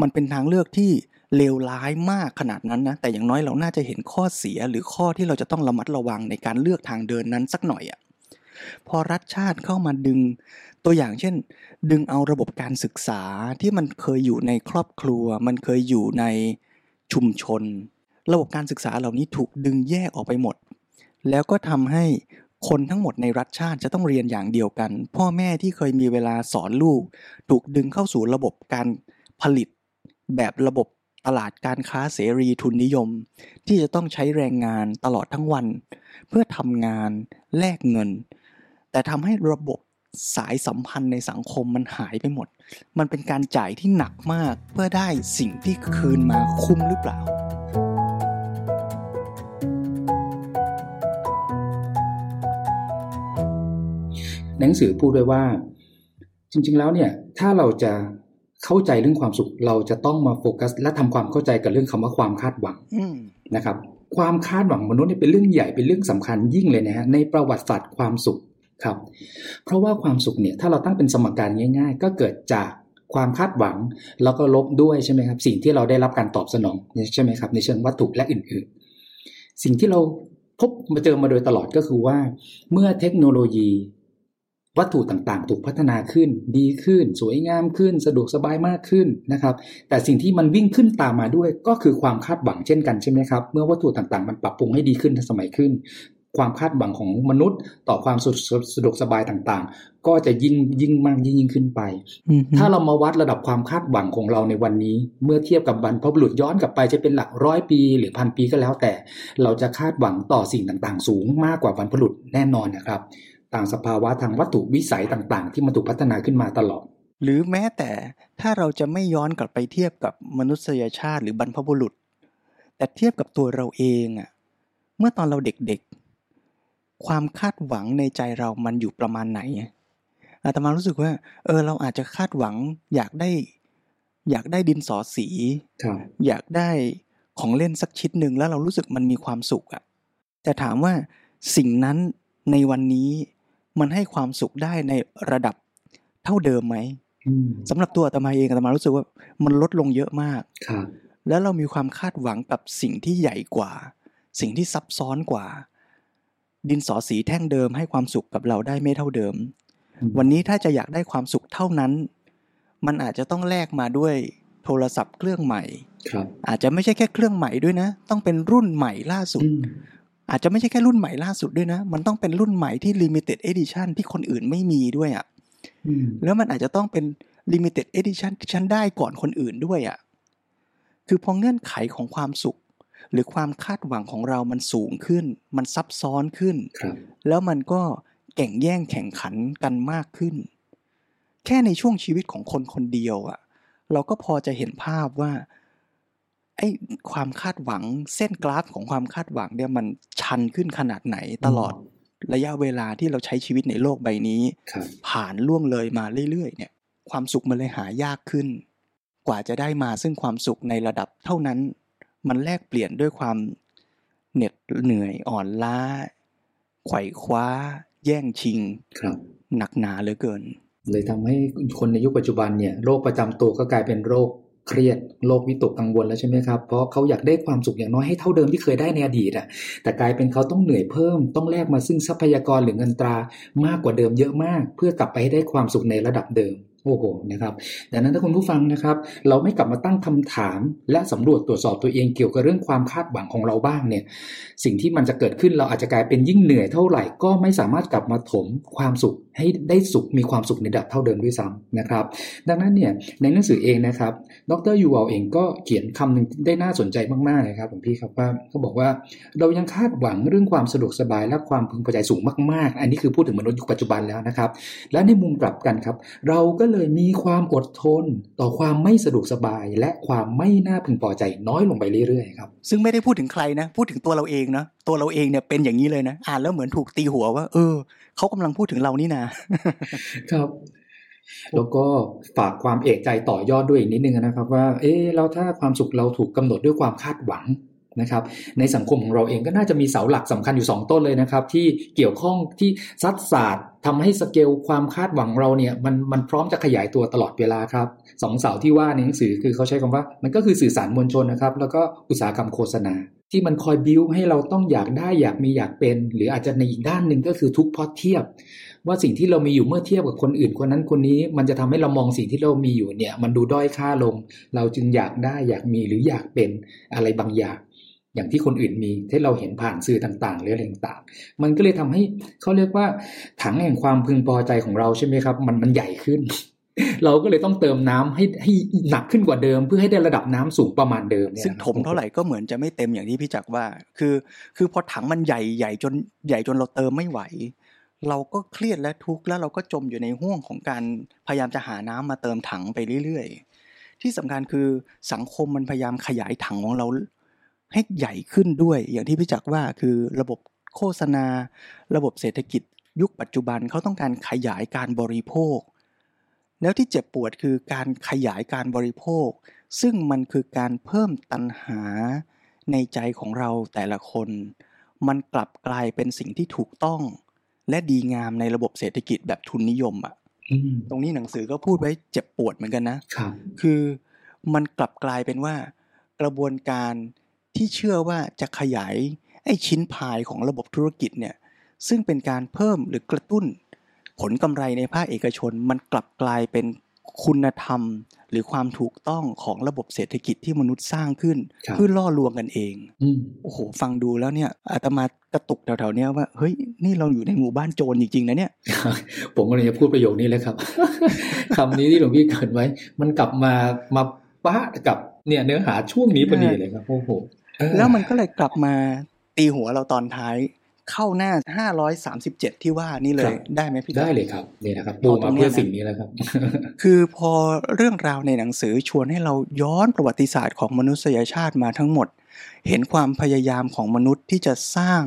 [SPEAKER 2] มันเป็นทางเลือกที่เลวร้ายมากขนาดนั้นนะแต่อย่างน้อยเราน่าจะเห็นข้อเสียหรือข้อที่เราจะต้องระมัดระวังในการเลือกทางเดินนั้นสักหน่อยอะพอรัฐชาติเข้ามาดึง ตัวอย่างเช่น ดึงเอาระบบการศึกษาที่มันเคยอยู่ในครอบครัว มันเคยอยู่ในชุมชน ระบบการศึกษาเหล่านี้ถูกดึงแยกออกไปหมด แล้วก็ทำให้คนทั้งหมดในรัฐชาติจะต้องเรียนอย่างเดียวกัน พ่อแม่ที่เคยมีเวลาสอนลูก ถูกดึงเข้าสู่ระบบการผลิต แบบระบบตลาดการค้าเสรีทุนนิยม ที่จะต้องใช้แรงงานตลอดทั้งวัน เพื่อทำงานแลกเงิน แต่ทำให้ระบบสายสัมพันธ์ในสังคมมันหายไปหมด มันเป็นการจ่ายที่หนักมากเพื่อได้สิ่งที่คืนมาคุ้มหรือเปล่า
[SPEAKER 3] หนังสือพูดด้วยว่า จริง ๆ แล้วเนี่ย ถ้าเราจะเข้าใจเรื่องความสุข เราจะต้องมาโฟกัส และทำความเข้าใจกับเรื่องคำว่าความคาดหวัง
[SPEAKER 2] อืม
[SPEAKER 3] นะครับ ความคาดหวังมนุษย์เนี่ยเป็นเรื่องใหญ่เป็นเรื่องสำคัญยิ่งเลยนะฮะในประวัติศาสตร์ความสุขครับ เพราะว่าความสุขเนี่ย ถ้าเราตั้งเป็นสมการง่าย ๆ ก็เกิดจากความคาดหวัง แล้วก็ลบด้วยใช่ไหมครับ สิ่งที่เราได้รับการตอบสนองใช่ไหมครับ ในเชิงวัตถุและอื่นๆ สิ่งที่เราพบมาเจอมาโดยตลอดก็คือว่า เมื่อเทคโนโลยี วัตถุต่างๆ ถูกพัฒนาขึ้น ดีขึ้น สวยงามขึ้น สะดวกสบายมากขึ้นนะครับ แต่สิ่งที่มันวิ่งขึ้นตามมาด้วยก็คือความคาดหวังเช่นกันใช่ไหมครับ เมื่อวัตถุต่างๆ มันปรับปรุงให้ดีขึ้นทันสมัยขึ้น ความคาดหวังของมนุษย์ ต่อความสะดวกสบายต่างๆ ก็จะยิ่งยิ่งมากยิ่งยิ่งขึ้นไป ถ้าเรามาวัดระดับความคาดหวังของเราในวันนี้ เมื่อเทียบกับบรรพบุรุษย้อนกลับไปจะเป็นหลักร้อยปีหรือพันปีก็แล้วแต่ เราจะคาดหวังต่อสิ่งต่างๆ สูงมากกว่าบรรพบุรุษแน่นอนนะครับ ต่างสภาวะทางวัตถุวิสัยต่างๆ ที่มันถูกพัฒนาขึ้นมาตลอด
[SPEAKER 2] หรือแม้แต่ถ้าเราจะไม่ย้อนกลับไปเทียบกับมนุษยชาติหรือบรรพบุรุษ แต่เทียบกับตัวเราเองอะเมื่อตอนเราเด็กๆ ความคาดหวังในใจเรามันอยู่ประมาณไหนอาตมารู้สึกว่า เออเราอาจจะคาดหวัง อยากได้ อยากได้ดินสอสีอยากได้ของเล่นสักชิ้นหนึ่งแล้วเรารู้สึกมันมีความสุขอะแต่ถามว่าสิ่งนั้นในวันนี้ มันให้ความสุขได้ในระดับเท่าเดิมไหมสำหรับตัวอาตมาเองอาตมารู้สึกว่ามันลดลงเยอะมากแล้วเรามีความคาดหวังกับสิ่งที่ใหญ่กว่า สิ่งที่ซับซ้อนกว่า ดินสอสีแท่งเดิมให้ความสุขกับเราได้ไม่เท่าเดิม วันนี้ถ้าจะอยากได้ความสุขเท่านั้น มันอาจจะต้องแลกมาด้วยโทรศัพท์เครื่องใหม่อาจจะไม่ใช่แค่เครื่องใหม่ด้วยนะ ต้องเป็นรุ่นใหม่ล่าสุด อาจจะไม่ใช่แค่รุ่นใหม่ล่าสุดด้วยนะ มันต้องเป็นรุ่นใหม่ที่ limited edition ที่คนอื่นไม่มีด้วยอะ่ะแล้วมันอาจจะต้องเป็น limited edition ที่ฉันได้ก่อนคนอื่นด้วยอะ่ะคือพอเงื่อนไขของความสุข หรือความคาดหวังของเรามันสูงขึ้น มันซับซ้อนขึ้น แล้วมันก็แข่งแย่งแข่งขันกันมากขึ้น แค่ในช่วงชีวิตของคนคนเดียวอะ่ะ เราก็พอจะเห็นภาพว่า ไอ้ความคาดหวังเส้นกราฟของความคาดหวังเนี่ยมันชันขึ้นขนาดไหนตลอดระยะเวลาที่เราใช้ชีวิตในโลกใบนี้ ผ่านล่วงเลยมาเรื่อยๆเนี่ย ความสุขมันเลยหายากขึ้น กว่าจะได้มาซึ่งความสุขในระดับเท่านั้น มันแลกเปลี่ยนด้วยความเหน็ดเหนื่อยอ่อนล้า ไขว่คว้า แย่งชิงหนักหนาเหลือเกิน
[SPEAKER 3] เลยทำให้คนในยุคปัจจุบันเนี่ยโรคประจำตัวก็กลายเป็นโรค เครียดโรควิตกกังวลแล้วใช่ไหมครับเพราะเขาอยากได้ความสุขอย่างน้อยให้เท่าเดิมที่เคยได้ในอดีตอะแต่กลายเป็นเขาต้องเหนื่อยเพิ่ม ต้องแลกมาซึ่งทรัพยากรหรือเงินตรามากกว่าเดิมเยอะมาก เพื่อกลับไปให้ได้ความสุขในระดับเดิมโอ้โหนะครับดังนั้นถ้าคุณผู้ฟังนะครับ เราไม่กลับมาตั้งคำถาม และสำรวจตรวจสอบตัวเองเกี่ยวกับเรื่องความคาดหวังของเราบ้างเนี่ย สิ่งที่มันจะเกิดขึ้นเราอาจจะกลายเป็นยิ่งเหนื่อยเท่าไหร่ก็ไม่สามารถกลับมาถมความสุข ให้ได้สุขมีความสุขในระดับเท่าเดิมด้วยซ้ำนะครับ ดังนั้นเนี่ยในหนังสือเองนะครับ ดรยูวอลเองก็เขียนคำหนึ่งได้น่าสนใจมากๆเลยครับผมพี่ครับว่าเขาบอกว่าเรายังคาดหวังเรื่องความสะดวกสบายและความพึงพอใจสูงมากๆ อันนี้คือพูดถึงมนุษย์ยุคปัจจุบันแล้วนะครับ และในมุมกลับกันครับ เราก็เลยมีความอดทนต่อความไม่สะดวกสบาย และความไม่น่าพึงพอใจน้อยลงไปเรื่อยๆครับ
[SPEAKER 2] ซึ่งไม่ได้พูดถึงใครนะ พูดถึงตัวเราเองนะตัวเราเองเนี่ยเป็นอย่างนี้เลยนะ อ่านแล้วเหมือนถูกตีหัวว่า เออ เขากำลังพูดถึงเรานี่นะ
[SPEAKER 3] ครับ แล้วก็ฝากความเอกใจต่อยอดด้วยอีกนิดนึงนะครับ ว่า เอ๊แล้วถ้าความสุขเราถูกกาหนดด้วยความคาดหวังนะครับ ในสังคมของเราเองก็น่าจะมีเสาหลักสำคัญอยู่ 2 ต้นเลยนะครับ ที่เกี่ยวข้องที่ซัดศาสตร์ทำให้สเกลความคาดหวังเราเนี่ยมันมันพร้อมจะขยายตัวตลอดเวลาครับสองเสาที่ว่าในหนังสือคือเขาใช้คำว่า มันก็คือสื่อสารมวลชนนะครับ แล้วก็อุตสาหกรรมโฆษณา ที่มันคอยบิ้วให้เราต้องอยากได้อยากมีอยากเป็น หรืออาจจะในอีกด้านหนึ่งก็คือทุกพอเทียบ ว่าสิ่งที่เรามีอยู่เมื่อเทียบกับคนอื่นคนนั้นคนนี้ มันจะทำให้เรามองสิ่งที่เรามีอยู่เนี่ย มันดูด้อยค่าลง เราจึงอยากได้อยากมีหรืออยากเป็นอะไรบางอย่าง อย่างที่คนอื่นมีที่เราเห็นผ่านสื่อต่างๆ หรืออะไรต่างๆ มันก็เลยทำให้เขาเรียกว่าถังแห่งความพึงพอใจของเราใช่ไหมครับ มันมันใหญ่ขึ้น เราก็เลยต้องเติมน้ำให้ให้หนักขึ้นกว่าเดิม เพื่อให้ได้ระดับน้ำสูงประมาณเดิม
[SPEAKER 2] เนี่ยซึ่งถมเท่าไหร่ก็เหมือนจะไม่เต็มอย่างที่พี่จักว่า คือ คือพอถังมันใหญ่ใหญ่จนใหญ่จนเราเติมไม่ไหว เราก็เครียดและทุกข์แล้วเราก็จมอยู่ในห่วงของการพยายามจะหาน้ำมาเติมถังไปเรื่อยๆ ที่สำคัญคือสังคมมันพยายามขยายถังของเราให้ใหญ่ขึ้นด้วย อย่างที่พี่จักว่าคือระบบโฆษณา ระบบเศรษฐกิจยุคปัจจุบันเขาต้องการขยายการบริโภค แล้วที่เจ็บปวดคือการขยายการบริโภค ซึ่งมันคือการเพิ่มตัณหาในใจของเราแต่ละคน มันกลับกลายเป็นสิ่งที่ถูกต้อง และดีงามในระบบเศรษฐกิจแบบทุนนิยมอะ่ะตรงนี้หนังสือก็พูดไว้เจ็บปวดเหมือนกันนะคคือมันกลับกลายเป็นว่า กระบวนการที่เชื่อว่าจะขยายไอ้ชิ้นพายของระบบธุรกิจเนี่ย ซึ่งเป็นการเพิ่มหรือกระตุ้น ผลกำไรในภาคเอกชนมันกลับกลายเป็นคุณธรรม หรือความถูกต้องของระบบเศรษฐกิจที่มนุษย์สร้างขึ้น
[SPEAKER 3] ครับ
[SPEAKER 2] เพื่อล่อลวงกันเอง
[SPEAKER 3] อืม
[SPEAKER 2] โอ้โห ฟังดูแล้วเนี่ยอาตมากระตุกแถวๆเนี้ยว่า เฮ้ย นี่เราอยู่ในหมู่บ้านโจรจริงๆนะเนี่ย
[SPEAKER 3] ผมก็เลยจะพูดประโยคนี้เลยครับคำนี้ที่หลวงพี่เกรินไว้ มันกลับมามาปะกับเนี่ยเนื้อหาช่วงนี้พอดีเลยครับโอ้โหเออ
[SPEAKER 2] แล้วมันก็เลยกลับมาตีหัวเราตอนท้าย เข้าหน้า 537 ที่ว่านี่เลยได้ไหมพี่
[SPEAKER 3] ได้เลยครับนี่นะครับปู
[SPEAKER 2] เอาตร
[SPEAKER 3] มาง
[SPEAKER 2] เนี้ย
[SPEAKER 3] เพื่อ
[SPEAKER 2] นะ
[SPEAKER 3] สิ่งนี้แล้วครับ
[SPEAKER 2] คือพอเรื่องราวในหนังสือชวนให้เราย้อนประวัติศาสตร์ของมนุษยชาติมาทั้งหมด เห็นความพยายามของมนุษย์ที่จะสร้าง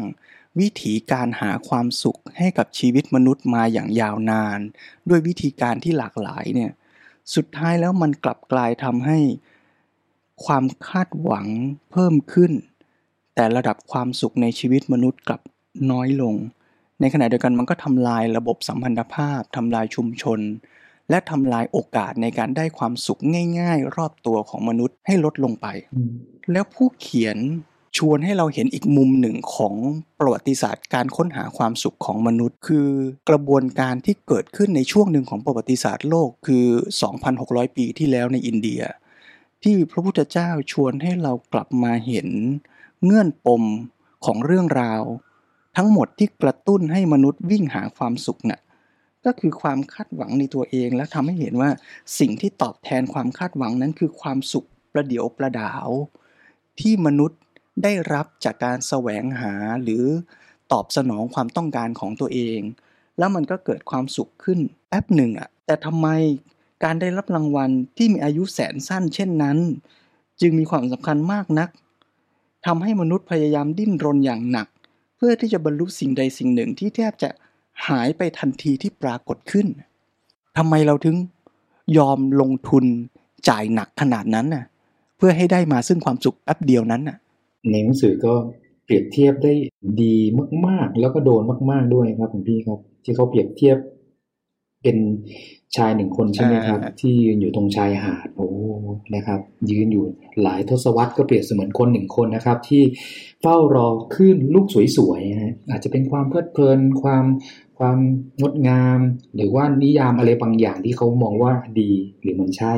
[SPEAKER 2] วิถีการหาความสุขให้กับชีวิตมนุษย์มาอย่างยาวนาน ด้วยวิธีการที่หลากหลายเนี่ยสุดท้ายแล้วมันกลับกลายทำให้ความคาดหวังเพิ่มขึ้น แต่ระดับความสุขในชีวิตมนุษย์กลับ น้อยลง ในขณะเดียวกันมันก็ทำลายระบบสัมพันธภาพทำลายชุมชน และทำลายโอกาสในการได้ความสุขง่าย ๆ รอบตัวของมนุษย์ให้ลดลงไป แล้วผู้เขียนชวนให้เราเห็นอีกมุมหนึ่งของประวัติศาสตร์การค้นหาความสุขของมนุษย์ คือกระบวนการที่เกิดขึ้นในช่วงหนึ่งของประวัติศาสตร์โลกคือ 2,600 ปีที่แล้วในอินเดีย ที่พระพุทธเจ้าชวนให้เรากลับมาเห็นเงื่อนปมของเรื่องราว ทั้งหมดที่กระตุ้นให้มนุษย์วิ่งหาความสุขน่ะก็คือความคาดหวังในตัวเองและทำให้เห็นว่าสิ่งที่ตอบแทนความคาดหวังนั้นคือความสุขประเดียวประดาว ที่มนุษย์ได้รับจากการแสวงหาหรือตอบสนองความต้องการของตัวเอง แล้วมันก็เกิดความสุขขึ้นแป๊บหนึ่งอะแต่ทำไมการได้รับรางวัลที่มีอายุแสนสั้นเช่นนั้น จึงมีความสำคัญมากนักทำให้มนุษย์พยายามดิ้นรนอย่างหนัก พื่อที่จะบรรลุสิ่งใดสิ่งหนึ่งที่แทบจะหายไปทันทีที่ปรากฏขึ้นทำไมเราถึงยอมลงทุนจ่ายหนักขนาดนั้นน่ะ เพื่อให้ได้มาซึ่งความสุขแป๊บเดียวนั้นน่ะ
[SPEAKER 3] ในหนังสือก็เปรียบเทียบได้ดีมาก ๆ แล้วก็โดนมาก ๆด้วยครับคุณพี่ครับ ที่เขาเปรียบเทียบ เป็นชายหนึ่งคนใช่ไหมครับ
[SPEAKER 2] อ่า
[SPEAKER 3] ที่ยืนอยู่ตรงชายหาดโอ้นะครับ ยืนอยู่หลายทศวรรษก็เปรียบเสมือนคนหนึ่งคนนะครับ ที่เฝ้ารอขึ้นลูกสวยๆนะฮะอาจจะเป็นความเพลิดเพลินความความงดงาม หรือว่านิยามอะไรบางอย่างที่เขามองว่าดีหรือมันใช่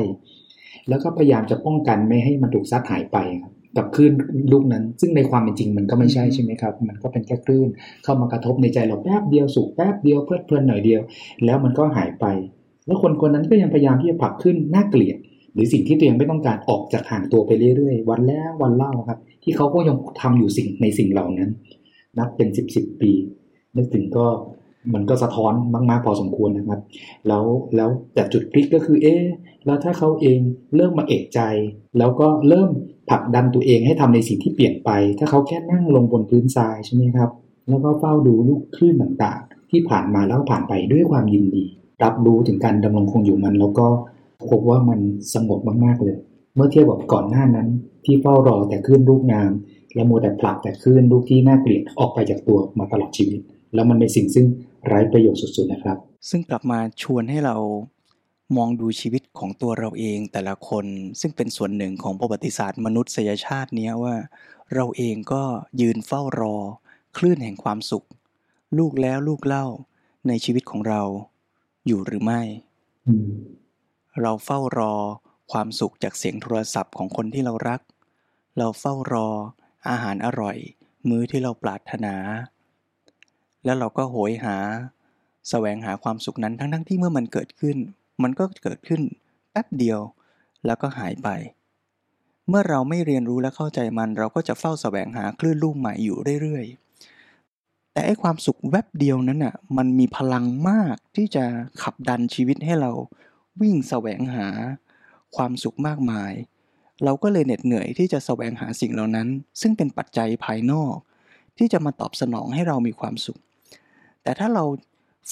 [SPEAKER 3] แล้วก็พยายามจะป้องกันไม่ให้มันถูกซัดหายไปครับ กับคลื่นลูกนั้น ซึ่งในความเป็นจริงมันก็ไม่ใช่ใช่ไหมครับ มันก็เป็นแค่คลื่นเข้ามากระทบในใจเราแป๊บเดียวสุขแป๊บเดียวเพลิดเพลินหน่อยเดียว แล้วมันก็หายไป แล้วคนคนนั้นก็ยังพยายามที่จะผลักขึ้นน่าเกลียด หรือสิ่งที่ตัวเองไม่ต้องการออกจากห่างตัวไปเรื่อยๆ วันแล้ววันเล่าครับ ที่เขาก็ยังทำอยู่สิ่งในสิ่งเหล่านั้น นับเป็นสิบสิบปีนึกถึงก็ มันก็สะท้อนมาก ๆ พอสมควรนะครับ แล้วแล้วแต่จุดพลิกก็คือเอ๊แล้วถ้าเขาเองเริ่มมาเอกใจ แล้วก็เริ่มผลักดันตัวเองให้ทำในสิ่งที่เปลี่ยนไป ถ้าเขาแค่นั่งลงบนพื้นทรายใช่ไหมครับ แล้วก็เฝ้าดูลูกคลื่นต่างๆ ที่ผ่านมาแล้วก็ผ่านไปด้วยความยินดี รับรู้ถึงการดำรงคงอยู่มัน แล้วก็พบว่ามันสงบมากๆเลย เมื่อเทียบกับก่อนหน้านั้น ที่เฝ้ารอแต่คลื่นลูกงามและมัวแต่ผลักแต่คลื่นลูกที่น่าเกลียดออกไปจากตัวมาตลอดชีวิต แล้วมันเป็นสิ่งซึ่ง ไร้ประโยชน์สุดๆนะครับ
[SPEAKER 2] ซึ่งกลับมาชวนให้เรามองดูชีวิตของตัวเราเองแต่ละคน ซึ่งเป็นส่วนหนึ่งของประวัติศาสตร์มนุษยชาติเนี้ยว่า เราเองก็ยืนเฝ้ารอ คลื่นแห่งความสุข ลูกแล้วลูกเล่าในชีวิตของเรา อยู่หรือไม่
[SPEAKER 3] อืม
[SPEAKER 2] เราเฝ้ารอความสุขจากเสียงโทรศัพท์ของคนที่เรารัก เราเฝ้ารออาหารอร่อย มื้อที่เราปรารถนา แล้วเราก็โหยหาแสวงหาความสุขนั้นทั้งๆที่เมื่อมันเกิดขึ้น มันก็เกิดขึ้นแป๊บเดียว แล้วก็หายไป เมื่อเราไม่เรียนรู้และเข้าใจมัน เราก็จะเฝ้าแสวงหาคลื่นลูกใหม่อยู่เรื่อยๆ แต่ไอ้ความสุขแวบเดียวนั้นน่ะมันมีพลังมากที่จะขับดันชีวิตให้เราวิ่งแสวงหาความสุขมากมาย เราก็เลยเหน็ดเหนื่อยที่จะแสวงหาสิ่งเหล่านั้น ซึ่งเป็นปัจจัยภายนอก ที่จะมาตอบสนองให้เรามีความสุข แต่ถ้าเรา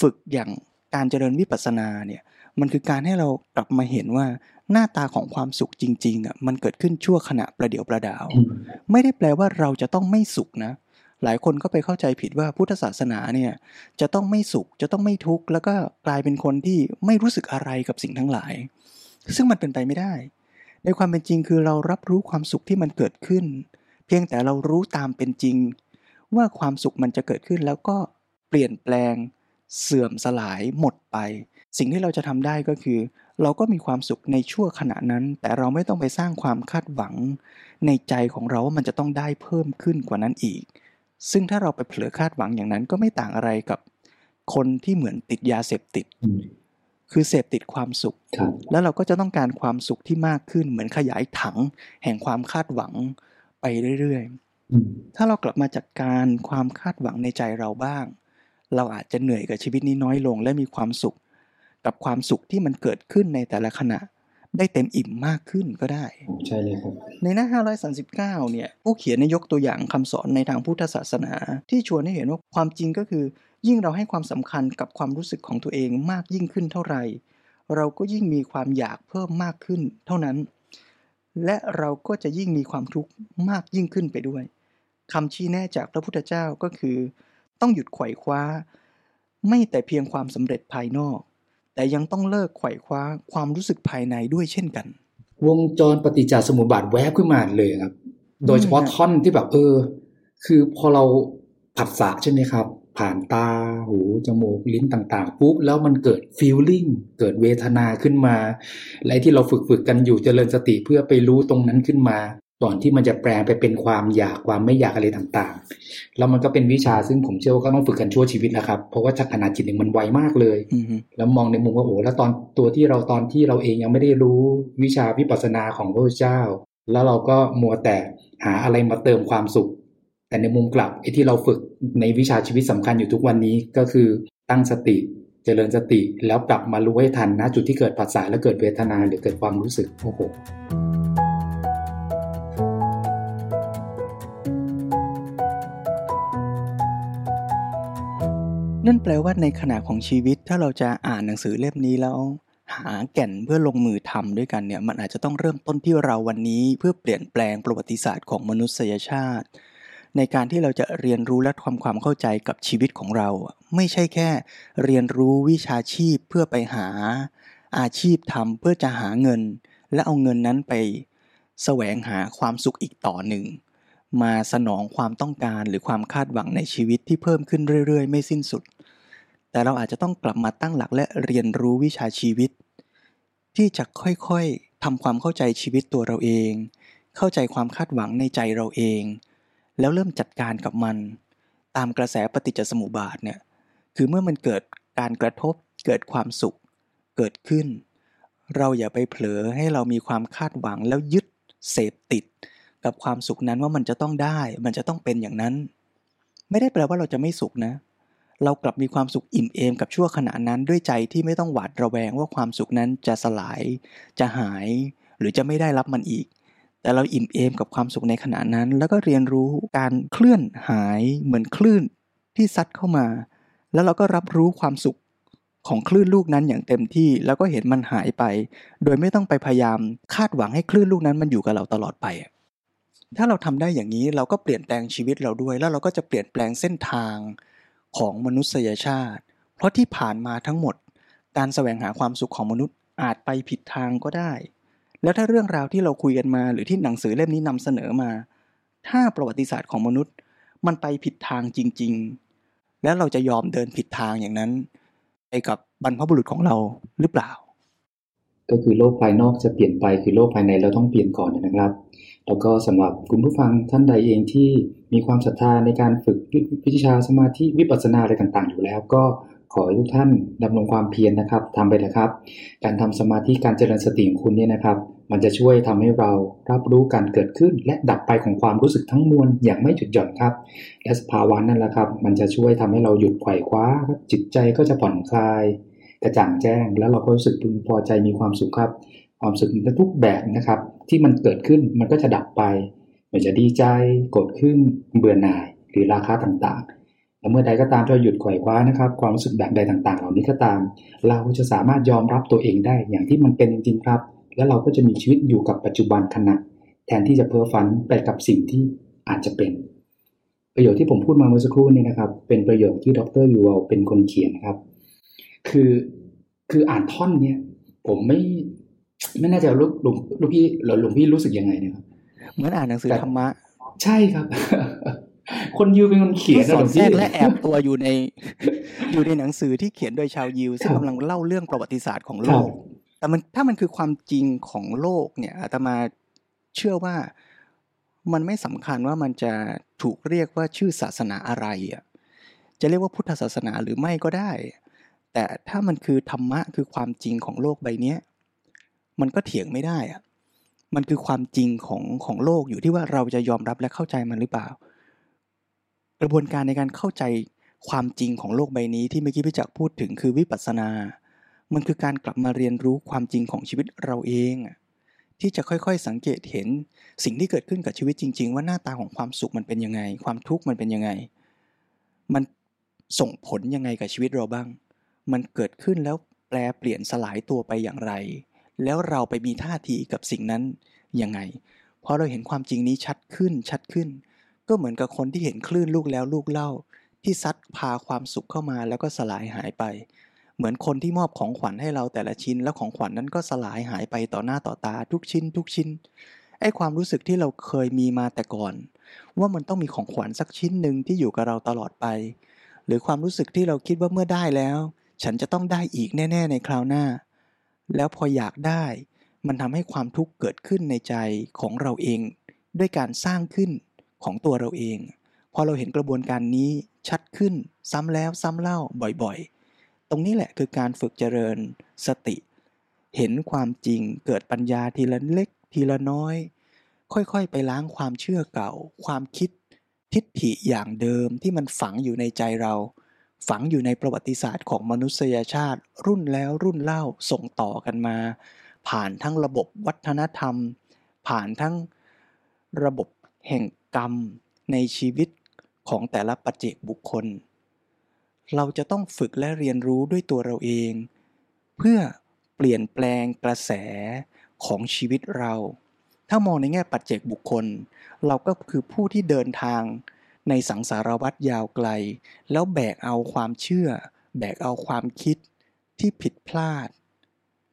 [SPEAKER 2] ฝึกอย่างการเจริญวิปัสสนาเนี่ยมันคือการให้เรากลับมาเห็นว่าหน้าตาของความสุขจริงๆอะมันเกิดขึ้นชั่วขณะประเดี๋ยวประดาว
[SPEAKER 3] อืม
[SPEAKER 2] ไม่ได้แปลว่าเราจะต้องไม่สุขนะ หลายคนก็ไปเข้าใจผิดว่าพุทธศาสนาเนี่ยจะต้องไม่สุขจะต้องไม่ทุกข์แล้วก็กลายเป็นคนที่ไม่รู้สึกอะไรกับสิ่งทั้งหลาย ซึ่งมันเป็นไปไม่ได้ ในความเป็นจริงคือเรารับรู้ความสุขที่มันเกิดขึ้น เพียงแต่เรารู้ตามเป็นจริง ว่าความสุขมันจะเกิดขึ้นแล้วก็ เปลี่ยนแปลง เสื่อมสลายหมดไป สิ่งที่เราจะทำได้ก็คือ เราก็มีความสุขในชั่วขณะนั้น แต่เราไม่ต้องไปสร้างความคาดหวัง ในใจของเราว่ามันจะต้องได้เพิ่มขึ้นกว่านั้นอีก ซึ่งถ้าเราไปเผลอคาดหวังอย่างนั้นก็ไม่ต่างอะไรกับ คนที่เหมือนติดยาเสพติด คือเสพติดความสุข แล้วเราก็จะต้องการความสุขที่มากขึ้นเหมือนขยายถัง แห่งความคาดหวังไปเรื่อยๆถ้าเรากลับมาจัดการความคาดหวังในใจเราบ้าง เราอาจจะเหนื่อยกับชีวิตนี้น้อยลง และมีความสุข กับความสุขที่มันเกิดขึ้นในแต่ละขณะ ได้เต็มอิ่มมากขึ้นก็ได้
[SPEAKER 3] ใช่เลยครับ
[SPEAKER 2] ในหน้า 539 เนี่ย ผู้เขียนในยกตัวอย่างคำสอนในทางพุทธศาสนา ที่ชวนให้เห็นว่าความจริงก็คือ ยิ่งเราให้ความสำคัญกับความรู้สึกของตัวเองมากยิ่งขึ้นเท่าไหร่เราก็ยิ่งมีความอยากเพิ่มมากขึ้นเท่านั้น และเราก็จะยิ่งมีความทุกข์มากยิ่งขึ้นไปด้วยคำชี้แน่จากพระพุทธเจ้าก็คือ ต้องหยุดไขว่คว้า ไม่แต่เพียงความสำเร็จภายนอก แต่ยังต้องเลิกไขว่คว้าความรู้สึกภายในด้วยเช่นกัน
[SPEAKER 3] วงจรปฏิจจสมุปบาทแวบขึ้นมาเลยครับ โดยเฉพาะท่อนที่แบบเออ คือพอเราผัสสะใช่ไหมครับ ผ่านตาหูจมูกลิ้นต่าง ๆ ปุ๊บ แล้วมันเกิดฟีลลิ่งเกิดเวทนาขึ้นมา และที่เราฝึกๆกันอยู่เจริญสติเพื่อไปรู้ตรงนั้นขึ้นมา ก่อนที่มันจะแปลไปเป็นความอยากความไม่อยากอะไรต่างๆ แล้วมันก็เป็นวิชาซึ่งผมเชื่อว่าก็ต้องฝึกกันชั่วชีวิตแล้วครับ เพราะว่าจักขนาดจิตหนึ่งมันไวมากเลย แล้วมองในมุมว่าโอ้แล้วตอนตัวที่เราตอนที่เราเองยังไม่ได้รู้วิชาวิปัสสนาของพระเจ้า แล้วเราก็มัวแต่หาอะไรมาเติมความสุข แต่ในมุมกลับไอ้ที่เราฝึกในวิชาชีวิตสำคัญอยู่ทุกวันนี้ก็คือตั้งสติเจริญสติแล้วกลับมารู้ให้ทันนะจุดที่เกิดผัสสะและเกิดเวทนาหรือเกิดความรู้สึกโอ้โห
[SPEAKER 2] นั่นแปลว่าในขณะของชีวิตถ้าเราจะอ่านหนังสือเล่มนี้แล้ว หาแก่นเพื่อลงมือทำด้วยกันเนี่ย มันอาจจะต้องเริ่มต้นที่เราวันนี้เพื่อเปลี่ยนแปลงประวัติศาสตร์ของมนุษยชาติ ในการที่เราจะเรียนรู้และทำความเข้าใจกับชีวิตของเรา ไม่ใช่แค่ เรียนรู้วิชาชีพเพื่อไปหา อาชีพทำเพื่อจะหาเงิน และเอาเงินนั้นไป แสวงหาความสุขอีกต่อหนึ่ง มาสนองความต้องการหรือความคาดหวังในชีวิตที่เพิ่มขึ้นเรื่อย ๆ ไม่สิ้นสุด แต่เราอาจจะต้องกลับมาตั้งหลักและเรียนรู้วิชาชีวิต ที่จะค่อยๆทำความเข้าใจชีวิตตัวเราเอง เข้าใจความคาดหวังในใจเราเอง แล้วเริ่มจัดการกับมัน ตามกระแสปฏิจจสมุปบาทเนี่ยคือเมื่อมันเกิดการกระทบเกิดความสุข เกิดขึ้น เราอย่าไปเผลอให้เรามีความคาดหวังแล้วยึดเสพติด กับความสุขนั้นว่ามันจะต้องได้ มันจะต้องเป็นอย่างนั้น ไม่ได้แปลว่าเราจะไม่สุขนะ เรากลับมีความสุขอิ่มเอมกับชั่วขณะนั้นด้วยใจที่ไม่ต้องหวาดระแวงว่าความสุขนั้นจะสลาย จะหาย หรือจะไม่ได้รับมันอีก แต่เราอิ่มเอมกับความสุขในขณะนั้น แล้วก็เรียนรู้การเคลื่อนหายเหมือนคลื่นที่ซัดเข้ามา แล้วเราก็รับรู้ความสุขของคลื่นลูกนั้นอย่างเต็มที่แล้วก็เห็นมันหายไป โดยไม่ต้องไปพยายามคาดหวังให้คลื่นลูกนั้นมันอยู่กับเราตลอดไป ถ้าเราทำได้อย่างนี้เราก็เปลี่ยนแปลงชีวิตเราด้วย แล้วเราก็จะเปลี่ยนแปลงเส้นทางของมนุษยชาติ เพราะที่ผ่านมาทั้งหมด การแสวงหาความสุขของมนุษย์อาจไปผิดทางก็ได้ แล้วถ้าเรื่องราวที่เราคุยกันมาหรือที่หนังสือเล่มนี้นำเสนอมา ถ้าประวัติศาสตร์ของมนุษย์ มันไปผิดทางจริง ๆ แล้วเราจะยอมเดินผิดทางอย่างนั้น ไปกับบรรพบุรุษของเราหรือเปล่า
[SPEAKER 3] ก็คือโลกภายนอกจะเปลี่ยนไปคือโลกภายในเราต้องเปลี่ยนก่อนนะครับ แล้วก็สำหรับคุณผู้ฟังท่านใดเองที่มีความศรัทธาในการฝึกวิชาสมาธิวิปัสสนาอะไรต่างๆ อยู่แล้ว ก็ขอให้ทุกท่านดำรงความเพียรนะครับทำไปนะครับ การทำสมาธิการเจริญสติของคุณเนี่ยนะครับ มันจะช่วยทำให้เรารับรู้การเกิดขึ้น และดับไปของความรู้สึกทั้งมวลอย่างไม่หยุดหย่อนครับ และสภาวะนั่นแหละครับ มันจะช่วยทำให้เราหยุดไขว่คว้าจิตใจก็จะผ่อนคลาย กระจ่างแจ้ง แล้วเราก็รู้สึกพึงพอใจมีความสุขครับ ความสุขในทุกแบบนะครับ ที่มันเกิดขึ้นมันก็จะดับไปมันจะดีใจกดขึ้นเบื่อหน่ายหรือราคาต่างๆแล้วเมื่อใดก็ตามที่เราหยุดไขว่คว้านะครับ ความรู้สึกแบบใดต่างๆ เหล่านี้ก็ตาม เราจะสามารถยอมรับตัวเองได้อย่างที่มันเป็นจริงๆครับ แล้วเราก็จะมีชีวิตอยู่กับปัจจุบันขณะ แทนที่จะเพ้อฝันไปกับสิ่งที่อาจจะเป็น ประโยชน์ที่ผมพูดมาเมื่อสักครู่นี้นะครับ เป็นประโยชน์ที่ดรยูวลเป็นคนเขียนครับ คือคืออ่านท่อนเนี้ยผมไม่ ไม่แน่ใจลูกหลวงลูกพี่หลวงพี่รู้สึกยังไงเนี่ยครับ
[SPEAKER 2] เหมือนอ่านหนังสือธรรมะ
[SPEAKER 3] ใช่ครับ คนยิวเป็นคนเขียน
[SPEAKER 2] สอดแทรก
[SPEAKER 3] พี่
[SPEAKER 2] และแอบตัวอยู่ใน อยู่ในหนังสือที่เขียนโดยชาวยิวซึ่ง
[SPEAKER 3] ครับ
[SPEAKER 2] กำลังเล่าเรื่องประวัติศาสตร์ของโล
[SPEAKER 3] ครับ
[SPEAKER 2] กแต่มันถ้ามันคือความจริงของโลกเนี่ยอาตมาเชื่อว่ามันไม่สำคัญว่ามันจะถูกเรียกว่าชื่อศาสนาอะไรอะจะเรียกว่าพุทธศาสนาหรือไม่ก็ได้ แต่ถ้ามันคือธรรมะคือความจริงของโลกใบเนี้ย มันก็เถียงไม่ได้อะมันคือความจริงของของโลกอยู่ที่ว่าเราจะยอมรับและเข้าใจมันหรือเปล่า กระบวนการในการเข้าใจความจริงของโลกใบนี้ที่เมื่อกี้พี่จักพูดถึงคือวิปัสสนา มันคือการกลับมาเรียนรู้ความจริงของชีวิตเราเองที่จะค่อยๆ สังเกตเห็นสิ่งที่เกิดขึ้นกับชีวิตจริง ๆ ว่าหน้าตาของความสุขมันเป็นยังไง ความทุกข์มันเป็นยังไง มันส่งผลยังไงกับชีวิตเราบ้าง มันเกิดขึ้นแล้วแปลเปลี่ยนสลายตัวไปอย่างไร แล้วเราไปมีท่าทีกับสิ่งนั้นยังไงพอเราเห็นความจริงนี้ชัดขึ้นชัดขึ้น ก็เหมือนกับคนที่เห็นคลื่นลูกแล้วลูกเล่า ที่ซัดพาความสุขเข้ามาแล้วก็สลายหายไป เหมือนคนที่มอบของขวัญให้เราแต่ละชิ้น แล้วของขวัญนั้นก็สลายหายไปต่อหน้าต่อตาทุกชิ้น ทุกชิ้นไอ้ความรู้สึกที่เราเคยมีมาแต่ก่อน ว่ามันต้องมีของขวัญสักชิ้นหนึ่งที่อยู่กับเราตลอดไป หรือความรู้สึกที่เราคิดว่าเมื่อได้แล้ว ฉันจะต้องได้อีกแน่ ๆ ในคราวหน้า แล้วพออยากได้ มันทำให้ความทุกข์เกิดขึ้นในใจของเราเอง ด้วยการสร้างขึ้นของตัวเราเอง พอเราเห็นกระบวนการนี้ชัดขึ้นซ้ำแล้วซ้ำเล่าบ่อยๆ ตรงนี้แหละคือการฝึกเจริญสติ เห็นความจริงเกิดปัญญาทีละเล็กทีละน้อย ค่อยๆ ไปล้างความเชื่อเก่า ความคิดทิฏฐิอย่างเดิมที่มันฝังอยู่ในใจเรา ฝังอยู่ในประวัติศาสตร์ของมนุษยชาติ รุ่นแล้วรุ่นเล่าส่งต่อกันมา ผ่านทั้งระบบวัฒนธรรม ผ่านทั้งระบบแห่งกรรมในชีวิตของแต่ละปัจเจกบุคคล เราจะต้องฝึกและเรียนรู้ด้วยตัวเราเอง เพื่อเปลี่ยนแปลงกระแสของชีวิตเรา ถ้ามองในแง่ปัจเจกบุคคล เราก็คือผู้ที่เดินทาง ในสังสารวัฏยาวไกล แล้วแบกเอาความเชื่อ แบกเอาความคิดที่ผิดพลาด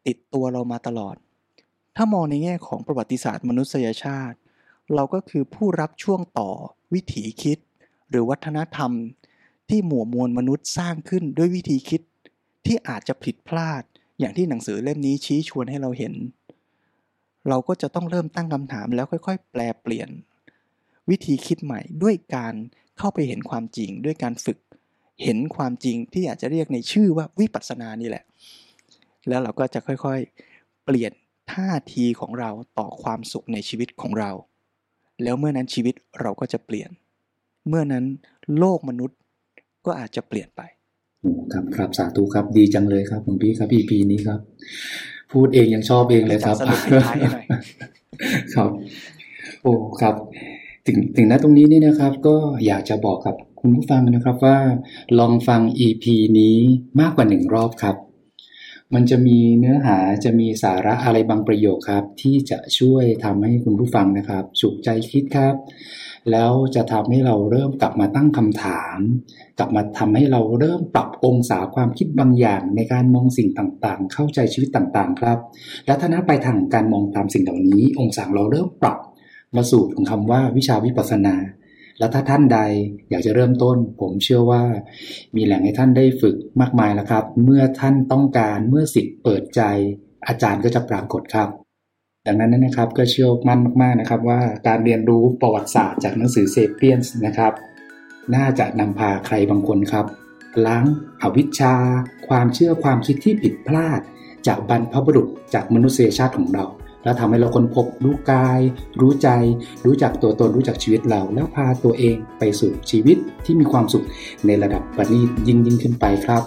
[SPEAKER 2] ติดตัวเรามาตลอด ถ้ามองในแง่ของประวัติศาสตร์มนุษยชาติ เราก็คือผู้รับช่วงต่อวิถีคิด หรือวัฒนธรรม ที่หมู่มวลมนุษย์สร้างขึ้นด้วยวิธีคิด ที่อาจจะผิดพลาด อย่างที่หนังสือเล่มนี้ชี้ชวนให้เราเห็นเราก็จะต้องเริ่มตั้งคำถามแล้วค่อย ๆ แปลเปลี่ยน วิธีคิดใหม่ด้วยการเข้าไปเห็นความจริง ด้วยการฝึกเห็นความจริงที่อาจจะเรียกในชื่อว่าวิปัสสนานี่แหละ แล้วเราก็จะค่อยๆ เปลี่ยนท่าทีของเราต่อความสุขในชีวิตของเรา แล้วเมื่อนั้นชีวิตเราก็จะเปลี่ยน เมื่อนั้นโลกมนุษย์ก็อาจจะเปลี่ยนไป
[SPEAKER 3] โอ้ครับครับสาธุครับดีจังเลยครับหลวงพี่ครับ EP นี้ครับ พูดเองยังชอบเองเลยครับ
[SPEAKER 2] สรุปท้ายๆหน่อย
[SPEAKER 3] ครับ โอ้ครับ ถึงถึงณตรงนี้นี่นะครับ ก็อยากจะบอกกับคุณผู้ฟังนะครับว่าลองฟัง EP นี้มากกว่าหนึ่งรอบครับ มันจะมีเนื้อหาจะมีสาระอะไรบางประโยคครับ ที่จะช่วยทำให้คุณผู้ฟังนะครับสุขใจคิดครับ แล้วจะทำให้เราเริ่มกลับมาตั้งคำถาม กลับมาทำให้เราเริ่มปรับองศาความคิดบางอย่าง ในการมองสิ่งต่างๆ เข้าใจชีวิตต่างๆ ครับ และถ้านับไปทางการมองตามสิ่งเหล่านี้ องศาเราเริ่มปรับ มาสู่ของคำว่าวิชาวิปัสสนา แล้วถ้าท่านใดอยากจะเริ่มต้น ผมเชื่อว่า มีแหล่งให้ท่านได้ฝึกมากมายแล้วครับ เมื่อท่านต้องการเมื่อสิทธิ์เปิดใจ อาจารย์ก็จะปรากฏครับ ดังนั้นนะครับก็เชื่อมั่นมากๆนะครับว่าการเรียนรู้ประวัติศาสตร์จากหนังสือเซเปียนส์นะครับ น่าจะนำพาใครบางคนครับล้างอาวิชชา ความเชื่อความคิดที่ผิดพลาด จากบรรพบุรุษจากมนุษยชาติของเรา แล้วทำให้เราค้นพบรู้กาย รู้ใจ รู้จักตัวตนรู้จักชีวิตเรา แล้วพาตัวเองไปสู่ชีวิตที่มีความสุขในระดับประณีตยิ่งยิ่งขึ้นไปครับ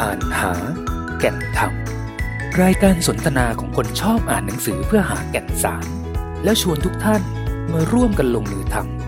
[SPEAKER 1] อ่านหา แก่นธรรมรายการสนทนาของคนชอบอ่านหนังสือเพื่อหาแก่นสาร แล้วชวนทุกท่านมาร่วมกันลงมือทำ